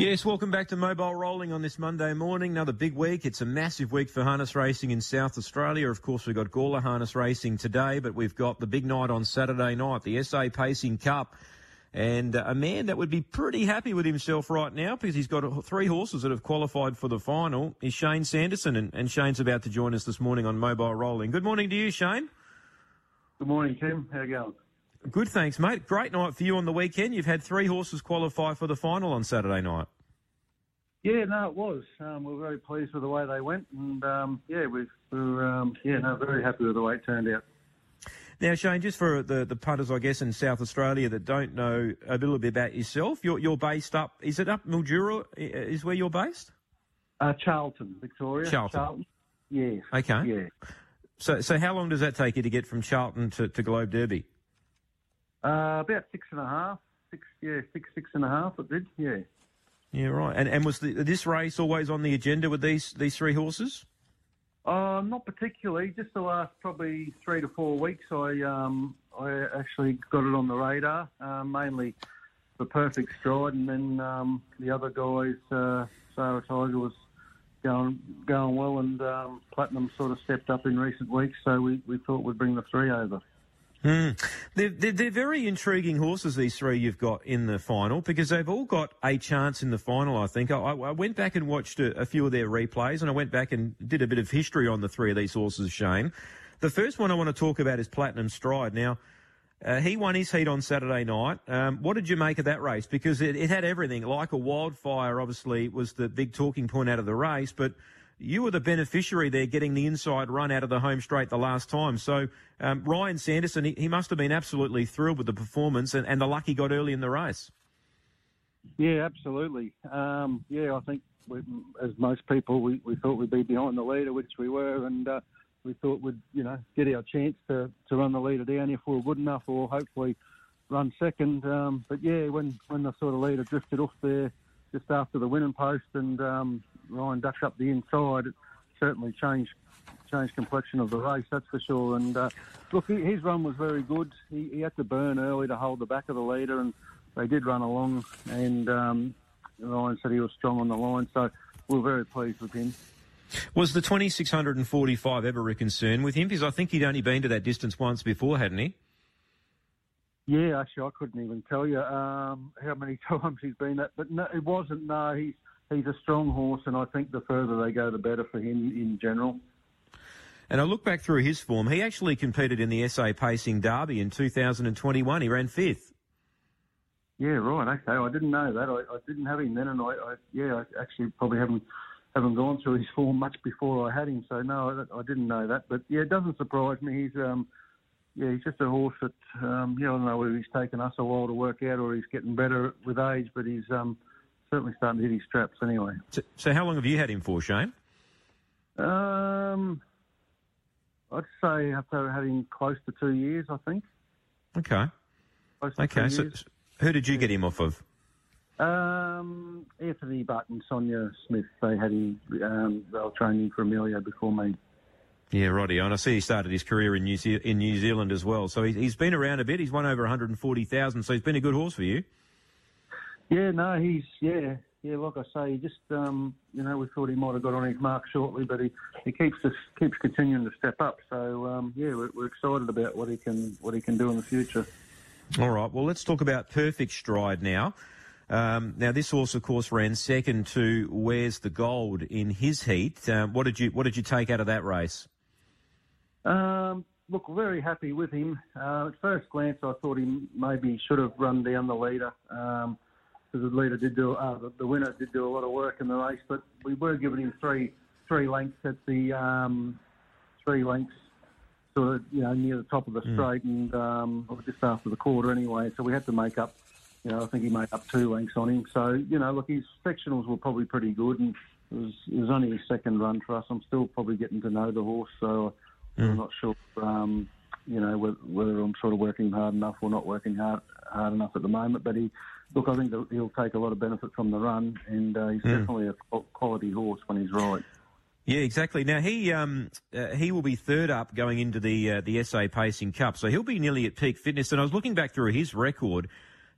Yes, welcome back to Mobile Rolling on this Monday morning. Another big week. It's a massive week for harness racing in South Australia. Of course, we've got Gawler harness racing today, but we've got the big night on Saturday night, the SA Pacing Cup. And uh, a man that would be pretty happy with himself right now because he's got three horses that have qualified for the final is Shane Sanderson. And, and Shane's about to join us this morning on Mobile Rolling. Good morning to you, Shane. Good morning, Tim. How are you going? Good, thanks, mate. Great night for you on the weekend. You've had three horses qualify for the final on Saturday night. Yeah, no, it was. Um, we are very pleased with the way they went, and um, yeah, we, we were um, yeah, no, very happy with the way it turned out. Now, Shane, just for the, the punters, I guess, in South Australia that don't know a little bit about yourself, you're, you're based up, is it up Mildura, is where you're based? Uh, Charlton, Victoria. Charlton. Charlton. Yes. Okay. Yeah. So, so how long does that take you to get from Charlton to, to Globe Derby? Uh, about six and a half. Six, yeah, six, six and a half. It did, yeah. Yeah, right. And and was the, this race always on the agenda with these these three horses? Uh, not particularly. Just the last probably three to four weeks, I um, I actually got it on the radar. Uh, mainly the perfect stride, and then um, the other guys, uh, Sahara Tiger was going going well, and um, Platinum sort of stepped up in recent weeks. So we, we thought we'd bring the three over. Hmm. They're, they're, they're, very intriguing horses, these three you've got in the final, because they've all got a chance in the final, I think. I, I went back and watched a, a, few of their replays, and I went back and did a bit of history on the three of these horses, Shane. The first one I want to talk about is Platinum Stride. Now, uh, he won his heat on Saturday night. Um, what did you make of that race? Because it, it had everything. Like a wildfire, obviously, was the big talking point out of the race, but you were the beneficiary there getting the inside run out of the home straight the last time. So um, Ryan Sanderson, he, he, must have been absolutely thrilled with the performance and, and, the luck he got early in the race. Yeah, absolutely. Um, yeah, I think we, as most people, we, we thought we'd be behind the leader, which we were, and uh, we thought we'd you know get our chance to, to run the leader down if we were good enough, or hopefully run second. Um, but yeah, when when the sort of leader drifted off there just after the winning post and um, Ryan ducked up the inside, it certainly changed changed complexion of the race, that's for sure. And uh, look, his run was very good. He, he, had to burn early to hold the back of the leader, and they did run along. And um, Ryan said he was strong on the line, so we are very pleased with him. Was the 2645 ever a concern with him? Because I think he'd only been to that distance once before, hadn't he? Yeah, actually, I couldn't even tell you um, how many times he's been that, but no, it wasn't. No, he's he's a strong horse, and I think the further they go, the better for him in general. And I look back through his form. He actually competed in the SA Pacing Derby in 2021. He ran fifth. Yeah, right. Okay, I didn't know that. I, I didn't have him then, and I, I, yeah, I actually probably haven't haven't gone through his form much before I had him. So no, I, I didn't know that. But yeah, it doesn't surprise me. He's um, yeah, he's just a horse that um, yeah, I don't know whether he's taken us a while to work out or he's getting better with age, but he's um, certainly starting to hit his straps anyway. So, so how long have you had him for, Shane? Um, I'd say I've had him close to two years, I think. Okay. okay. So, who did you get him off of? Um, Anthony Button, Sonia Smith. They had him. Um, they were training for Emilio before me. Yeah, righty. And I see he started his career in New, Ze- in New Zealand as well. So he's been around a bit. He's won over 140,000. So he's been a good horse for you. Yeah, no, he's yeah, yeah. Like I say, he just um, you know we thought he might have got on his mark shortly, but he, he keeps just, keeps continuing to step up. So um, yeah, we're, we're excited about what he can what he can do in the future. All right. Well, let's talk about Perfect Stride now. Um, now, this horse, of course, ran second to Where's the Gold in his heat. Um, what did you What did you take out of that race? Um, look, very happy with him. Uh, at first glance, I thought he maybe should have run down the leader. Um, because the leader did do, uh, the, the, winner did do a lot of work in the race, but we were giving him three three lengths at the um, three lengths, sort of you know near the top of the mm. straight and um, just after the quarter anyway. So we had to make up. You know, I think he made up two lengths on him. So you know, look, his sectionals were probably pretty good, and it was it was only his second run for us. I'm still probably getting to know the horse, so mm. I'm not sure. Um, you know, whether, I'm sort of working hard enough or not working hard hard enough at the moment. But he, look, I think that he'll take a lot of benefit from the run, and uh, he's mm. definitely a quality horse when he's right. Yeah, exactly. Now he um, uh, he will be third up going into the uh, the SA Pacing Cup, so he'll be nearly at peak fitness. And I was looking back through his record.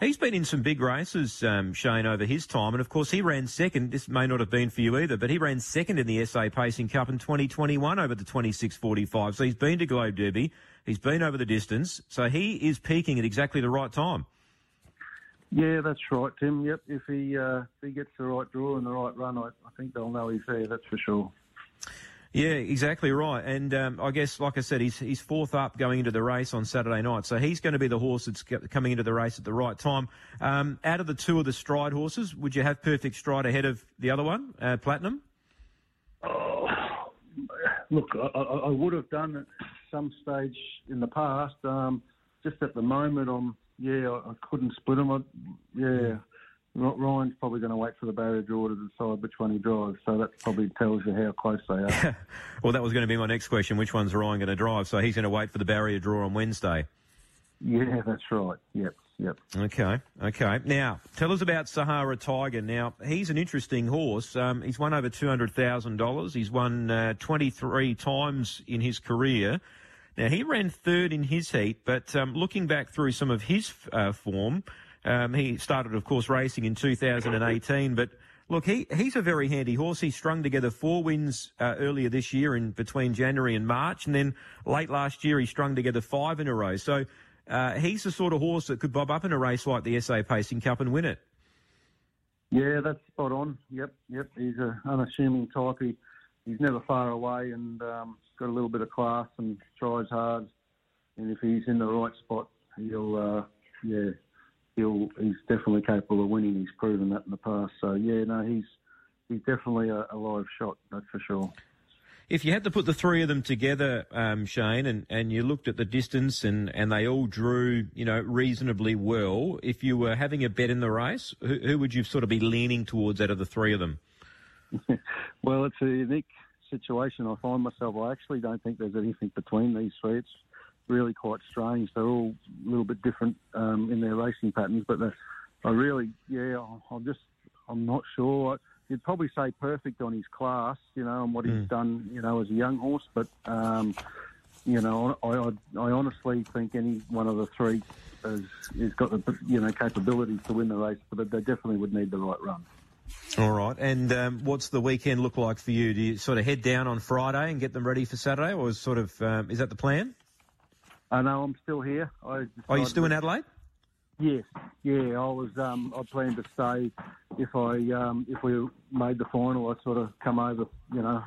He's been in some big races, um, Shane, over his time, and of course he ran second. This may not have been for you either, but he ran second in the SA Pacing Cup in 2021 over the 26:45. So he's been to Globe Derby, he's been over the distance, so he is peaking at exactly the right time. Yeah, that's right, Tim. Yep, if he uh, if he gets the right draw and the right run, I, I think they'll know he's there. That's for sure. Yeah, exactly right. And um, I guess, like I said, he's, he's fourth up going into the race on Saturday night. So he's going to be the horse that's coming into the race at the right time. Um, out of the two of the stride horses, would you have perfect stride ahead of the other one, uh, Platinum? Oh, look, I, I, would have done at some stage in the past. Um, just at the moment, I'm yeah, I, couldn't split them. I, yeah, Ryan's probably going to wait for the barrier draw to decide which one he drives, so that probably tells you how close they are. well, that was going to be my next question. Which one's Ryan going to drive? So he's going to wait for the barrier draw on Wednesday. Yeah, that's right. Yep, yep. Okay, okay. Now, tell us about Sahara Tiger. Now, he's an interesting horse. Um, he's won over $200,000. He's won uh, 23 times in his career. Now, he ran third in his heat, but um, looking back through some of his uh, form, um, he started, of course, racing in 2018, but look, he, he's a very handy horse. He strung together four wins uh, earlier this year in between January and March, and then late last year he strung together five in a row. So uh, he's the sort of horse that could bob up in a race like the SA Pacing Cup and win it. Yeah, that's spot on. Yep, yep. He's an unassuming type. He, he's never far away and um, got a little bit of class and tries hard. And if he's in the right spot, he'll, uh, yeah, he'll he's definitely capable of winning. He's proven that in the past. So yeah, no, he's he's definitely a, a live shot. That's for sure. If you had to put the three of them together, um, Shane, and, and you looked at the distance and, and they all drew, you know, reasonably well, if you were having a bet in the race, who, who would you sort of be leaning towards out of the three of them? well, it's a unique situation. I find myself, I actually don't think there's anything between these three. It's really quite strange. They're all a little bit different um, in their racing patterns, but I really, yeah, I'm just, I'm not sure. You'd probably say perfect on his class, you know, and what mm. he's done, you know, as a young horse. But, um, you know, I, I, I, honestly think any one of the three has, has got the, you know, capabilities to win the race, but they definitely would need the right run. All right. And um, what's the weekend look like for you? Do you sort of head down on Friday and get them ready for Saturday, or is sort of um, is that the plan? I know I'm still here. I Are you still in Adelaide? Yes, yeah. I was. Um, I planned to stay if I um, if we made the final. I sort of come over, you know,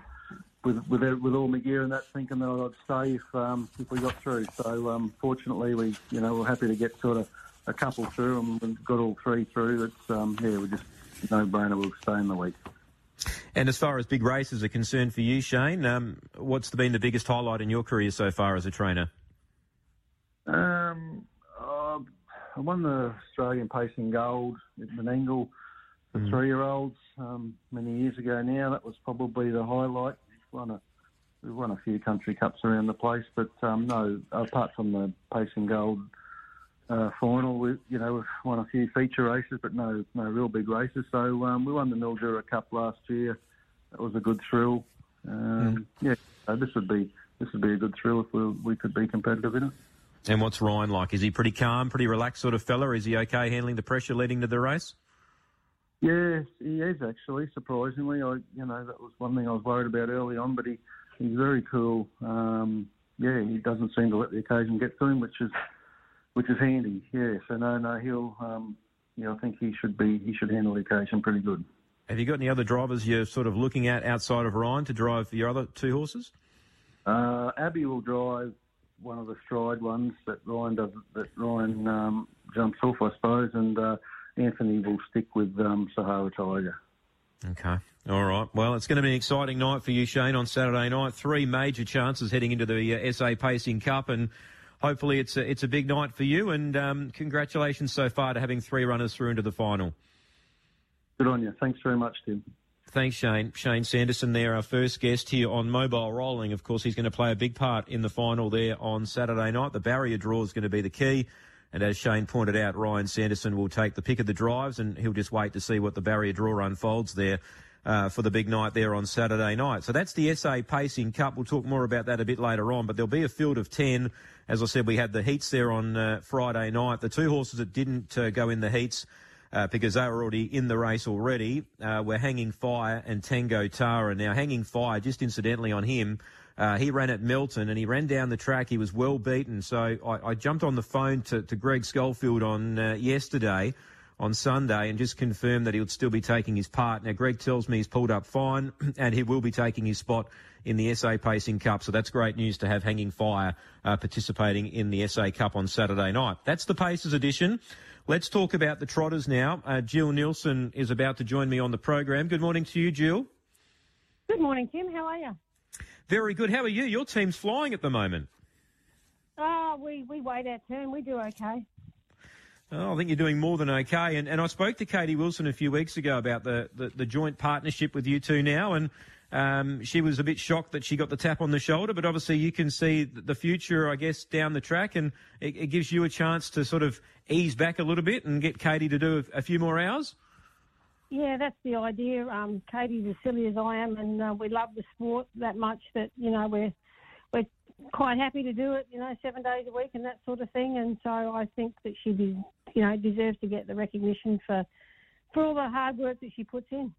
with with with all my gear and that, thinking that I'd stay if um, if we got through. So um, fortunately, we you know we're happy to get sort of a couple through and got all three through. It's um, yeah, we just no brainer. We'll stay in the week. And as far as big races are concerned for you, Shane, um, what's been the biggest highlight in your career so far as a trainer? Um, uh, I won the Australian Pacing Gold at Menangle for mm. three-year-olds um, many years ago. Now that was probably the highlight. We've won a, we've won a few country cups around the place, but um, no, apart from the Pacing Gold uh, final, we you know we've won a few feature races, but no no real big races. So um, we won the Mildura Cup last year. That was a good thrill. Um, mm. Yeah, so this would be this would be a good thrill if we, we could be competitive in it. And what's Ryan like? Is he pretty calm, pretty relaxed sort of fella? Is he okay handling the pressure leading to the race? Yes, he is actually. Surprisingly, I you know that was one thing I was worried about early on, but he he's very cool. Um, yeah, he doesn't seem to let the occasion get to him, which is which is handy. Yeah, so no, no, he'll. Um, yeah, I think he should be. He should handle the occasion pretty good. Have you got any other drivers you're sort of looking at outside of Ryan to drive your other two horses? Uh, Abby will drive one of the stride ones that Ryan does that Ryan um, jumps off, I suppose, and uh, Anthony will stick with um, Sahara Tiger. Okay. All right. Well, it's going to be an exciting night for you, Shane, on Saturday night. Three major chances heading into the uh, SA Pacing Cup, and hopefully it's a, it's a big night for you. And um, congratulations so far to having three runners through into the final. Good on you. Thanks very much, Tim. Thanks, Shane. Shane Sanderson there, our first guest here on Mobile Rolling. Of course, he's going to play a big part in the final there on Saturday night. The barrier draw is going to be the key. And as Shane pointed out, Ryan Sanderson will take the pick of the drives and he'll just wait to see what the barrier draw unfolds there uh, for the big night there on Saturday night. So that's the SA Pacing Cup. We'll talk more about that a bit later on, but there'll be a field of 10. As I said, we had the heats there on uh, Friday night. The two horses that didn't uh, go in the heats uh, because they were already in the race already. Uh, we're Hanging Fire and Tango Tara. Now, Hanging Fire, just incidentally on him, uh, he ran at Melton and he ran down the track. He was well beaten. So I, I jumped on the phone to, to Greg Schofield on uh, yesterday, on Sunday, and just confirmed that he would still be taking his part. Now, Greg tells me he's pulled up fine and he will be taking his spot in the SA Pacing Cup. So that's great news to have Hanging Fire uh, participating in the SA Cup on Saturday night. That's the Pacers edition. Let's talk about the Trotters now. Uh, Jill Neilson is about to join me on the program. Good morning to you, Jill. Good morning, Tim. How are you? Very good. How are you? Your team's flying at the moment. Oh, we, we wait our turn. We do okay. Oh, I think you're doing more than okay. And, and I spoke to Katie Wilson a few weeks ago about the, the, the joint partnership with you two now. And um, she was a bit shocked that she got the tap on the shoulder, but obviously you can see the future, I guess, down the track, and it, it gives you a chance to sort of ease back a little bit and get Katie to do a, a few more hours. Yeah, that's the idea. Um, Katie's as silly as I am, and uh, we love the sport that much that you know we're we're quite happy to do it. You know, seven days a week and that sort of thing. And so I think that she, be, you know, deserves to get the recognition for for all the hard work that she puts in.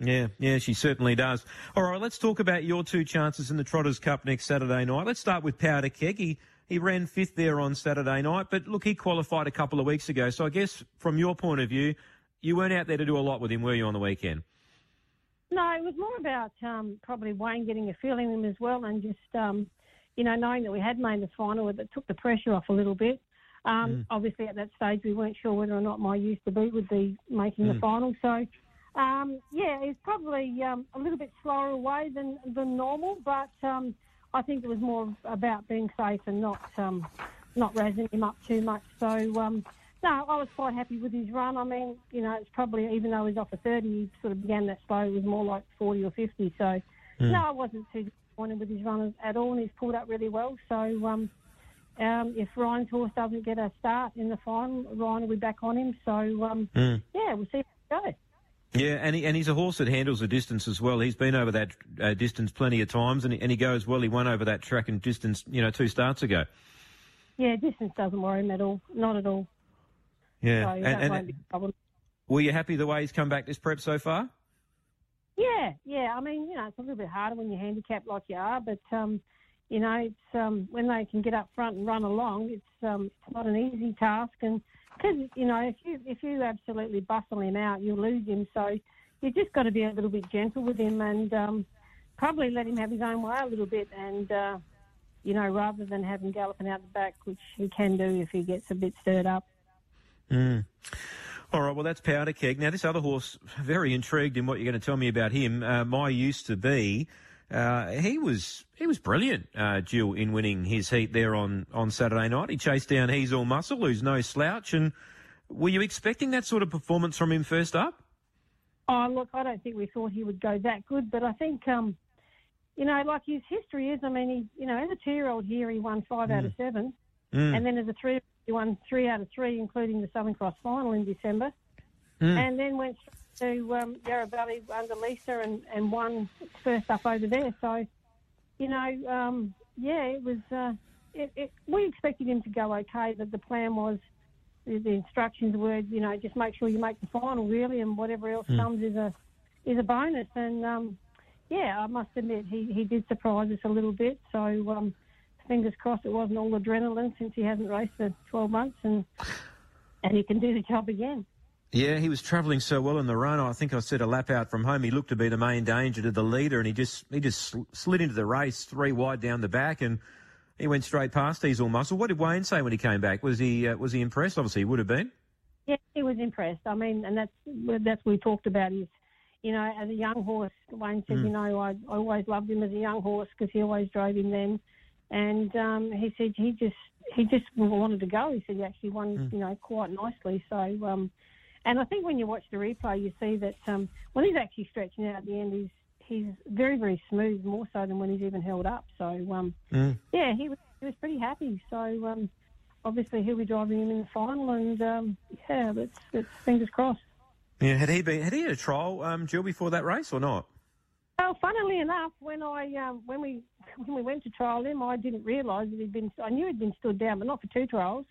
Yeah, yeah, she certainly does. All right, let's talk about your two chances in the Trotters Cup next Saturday night. Let's start with Powder Keg. He, he ran fifth there on Saturday night, but look, he qualified a couple of weeks ago. So I guess from your point of view, you weren't out there to do a lot with him, were you, on the weekend? No, it was more about um, probably Wayne getting a feeling of him as well and just, um, you know, knowing that we had made the final, it took the pressure off a little bit. Um, mm. Obviously, at that stage, we weren't sure whether or not my used to be would be making mm. the final. So um, yeah, he's probably um, a little bit slower away than than normal, but um, I think it was more about being safe and not um, not razzing him up too much. So um, no, I was quite happy with his run. I mean, you know, it's probably even though he's off a 30, he sort of began that slow. It was more like 40 or 50. So mm. no, I wasn't too disappointed with his run at all, and he's pulled up really well. So. Um, um, if Ryan's horse doesn't get a start in the final, Ryan will be back on him. So, um, mm. yeah, we'll see how it goes. Yeah, and he, and he's a horse that handles the distance as well. He's been over that uh, distance plenty of times, and he, and he goes well. He won over that track and distance, you know, two starts ago. Yeah, distance doesn't worry him at all. Not at all. Yeah, so and, and were you happy the way he's come back this prep so far? Yeah, yeah. I mean, you know, it's a little bit harder when you're handicapped like you are, but um, you know, it's um, when they can get up front and run along, it's um, it's not an easy task, and because you know if you if you absolutely bustle him out, you'll lose him. So you just got to be a little bit gentle with him and um, probably let him have his own way a little bit, and uh, you know rather than have him galloping out the back, which he can do if he gets a bit stirred up. Mm. All right, well, that's Powder Keg. Now, this other horse, very intrigued in what you're going to tell me about him. Uh, my used to be. Uh, he was he was brilliant, uh, Jill, in winning his heat there on, on Saturday night. He chased down He's All Muscle, who's no slouch. And were you expecting that sort of performance from him first up? Oh, look, I don't think we thought he would go that good, but I think, um, you know, like his history is, I mean, he, you know, as a two-year-old here, he won five mm. out of hmm. seven, mm. and then as a three, he won three out of three, including the Southern Cross final in December, mm. and then went to um, Yarra Valley under Lisa and, and won first up over there. So, you know, um, yeah, it was. Uh, it, it, we expected him to go okay, but the plan was the, the, instructions were, you know, just make sure you make the final really, and whatever else mm. comes is a is a bonus. And um, yeah, I must admit he, he did surprise us a little bit. So um, fingers crossed it wasn't all adrenaline since he hasn't raced for 12 months and and he can do the job again. Yeah, he was travelling so well in the run. I think I said a lap out from home. He looked to be the main danger to the leader, and he just he just slid into the race three wide down the back, and he went straight past Diesel Muscle. What did Wayne say when he came back? Was he uh, was he impressed? Obviously, he would have been. Yeah, he was impressed. I mean, and that's that's what we talked about. Is you know, as a young horse, Wayne said, mm. you know, I, I always loved him as a young horse because he always drove him then, and um, he said he just he just wanted to go. He said he actually won, mm. you know, quite nicely. So. Um, And I think when you watch the replay, you see that um, when he's actually stretching out at the end, he's he's very very smooth, more so than when he's even held up. So um, Mm. yeah, he was he was pretty happy. So um, obviously he'll be driving him in the final, and um, yeah, let's, let's fingers crossed. Yeah, had he been had he had a trial, um, Jill, before that race or not? Well, funnily enough, when I um, when we when we went to trial him, I didn't realise that he'd been. I knew he'd been stood down, but not for two trials.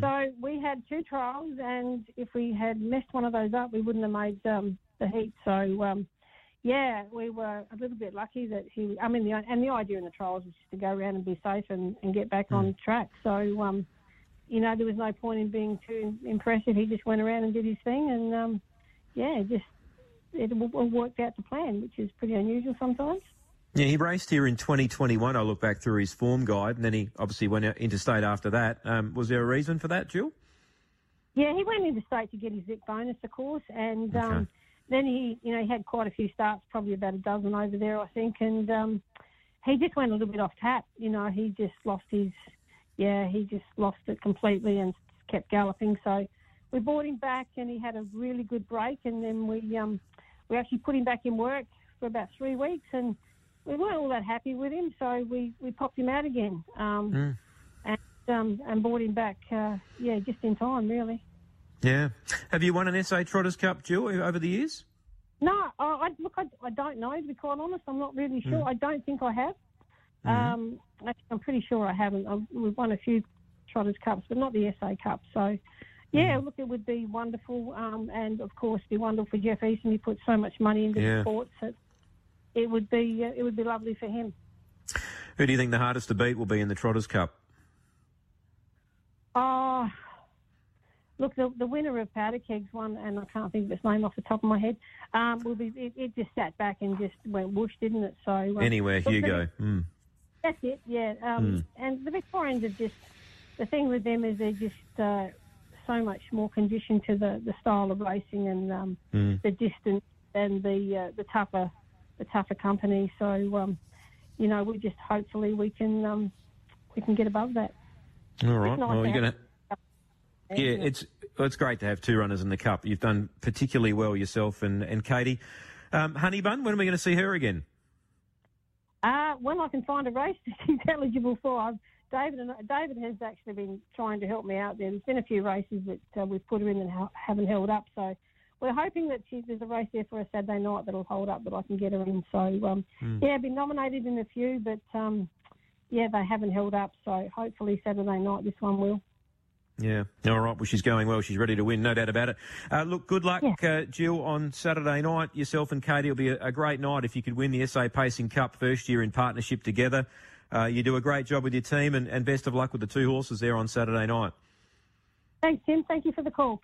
So we had two trials, and if we had messed one of those up, we wouldn't have made um, the heat. So um, yeah, we were a little bit lucky that he. I mean, the, and the idea in the trials was just to go around and be safe and, and get back on track. So um, you know, there was no point in being too impressive. He just went around and did his thing, and um, yeah, just it w- worked out to plan, which is pretty unusual sometimes. Yeah, he raced here in 2021. I look back through his form guide, and then he obviously went out interstate after that. Um, was there a reason for that, Jill? Yeah, he went into state to get his Vic bonus, of course, and Okay. um, then he, you know, he had quite a few starts, probably about a dozen over there, I think, and um, he just went a little bit off tap. You know, he just lost his, yeah, he just lost it completely and kept galloping. So we brought him back, and he had a really good break, and then we, um, we actually put him back in work for about three weeks, and we weren't all that happy with him, so we, we popped him out again. Um, Mm. and um, and brought him back, uh, yeah, just in time, really. Yeah. Have you won an SA Trotters Cup, Jill, over the years? No, I, I look, I, I don't know to be quite honest. I'm not really sure. I don't think I have. Um, actually, I'm pretty sure I haven't. I've, we've won a few Trotters Cups, but not the SA Cup. So, yeah, look, it would be wonderful, um, and of course, be wonderful for Jeff Easton. He put so much money into Yeah. the sport, so it would be uh, it would be lovely for him. Who do you think the hardest to beat will be in the Trotters Cup? Oh, look, the, the winner of Powder Kegs one, and I can't think of its name off the top of my head, um, will be. It, it just sat back and just went whoosh, didn't it? So um, Anywhere, look, the- Hugo. Mm. That's it, yeah. Um, And the Victorians are just the thing with them is they're just uh, so much more conditioned to the, the style of racing and um, Mm. the distance and the uh, the tougher the tougher company. So um, you know, we just hopefully we can um, we can get above that. All right. Nice Well, you're going to. have- Yeah, it's it's great to have two runners in the cup. You've done particularly well yourself and, and Katie. Um, Honeybun, when are we going to see her again? Uh, when I can find a race that she's eligible for, I've, David and David has actually been trying to help me out there. There's been a few races that uh, we've put her in and ha- haven't held up, so we're hoping that she, there's a race there for a Saturday night that'll hold up that I can get her in. So um, yeah, been nominated in a few, but um, yeah, they haven't held up. So hopefully Saturday night this one will. Yeah. All right. Well, she's going well. She's ready to win, no doubt about it. Uh, look, good luck, uh, Jill, on Saturday night. Yourself and Katie will be a, a great night if you could win the SA Pacing Cup first year in partnership together. Uh, you do a great job with your team, and, and best of luck with the two horses there on Saturday night. Thanks, Tim. Thank you for the call.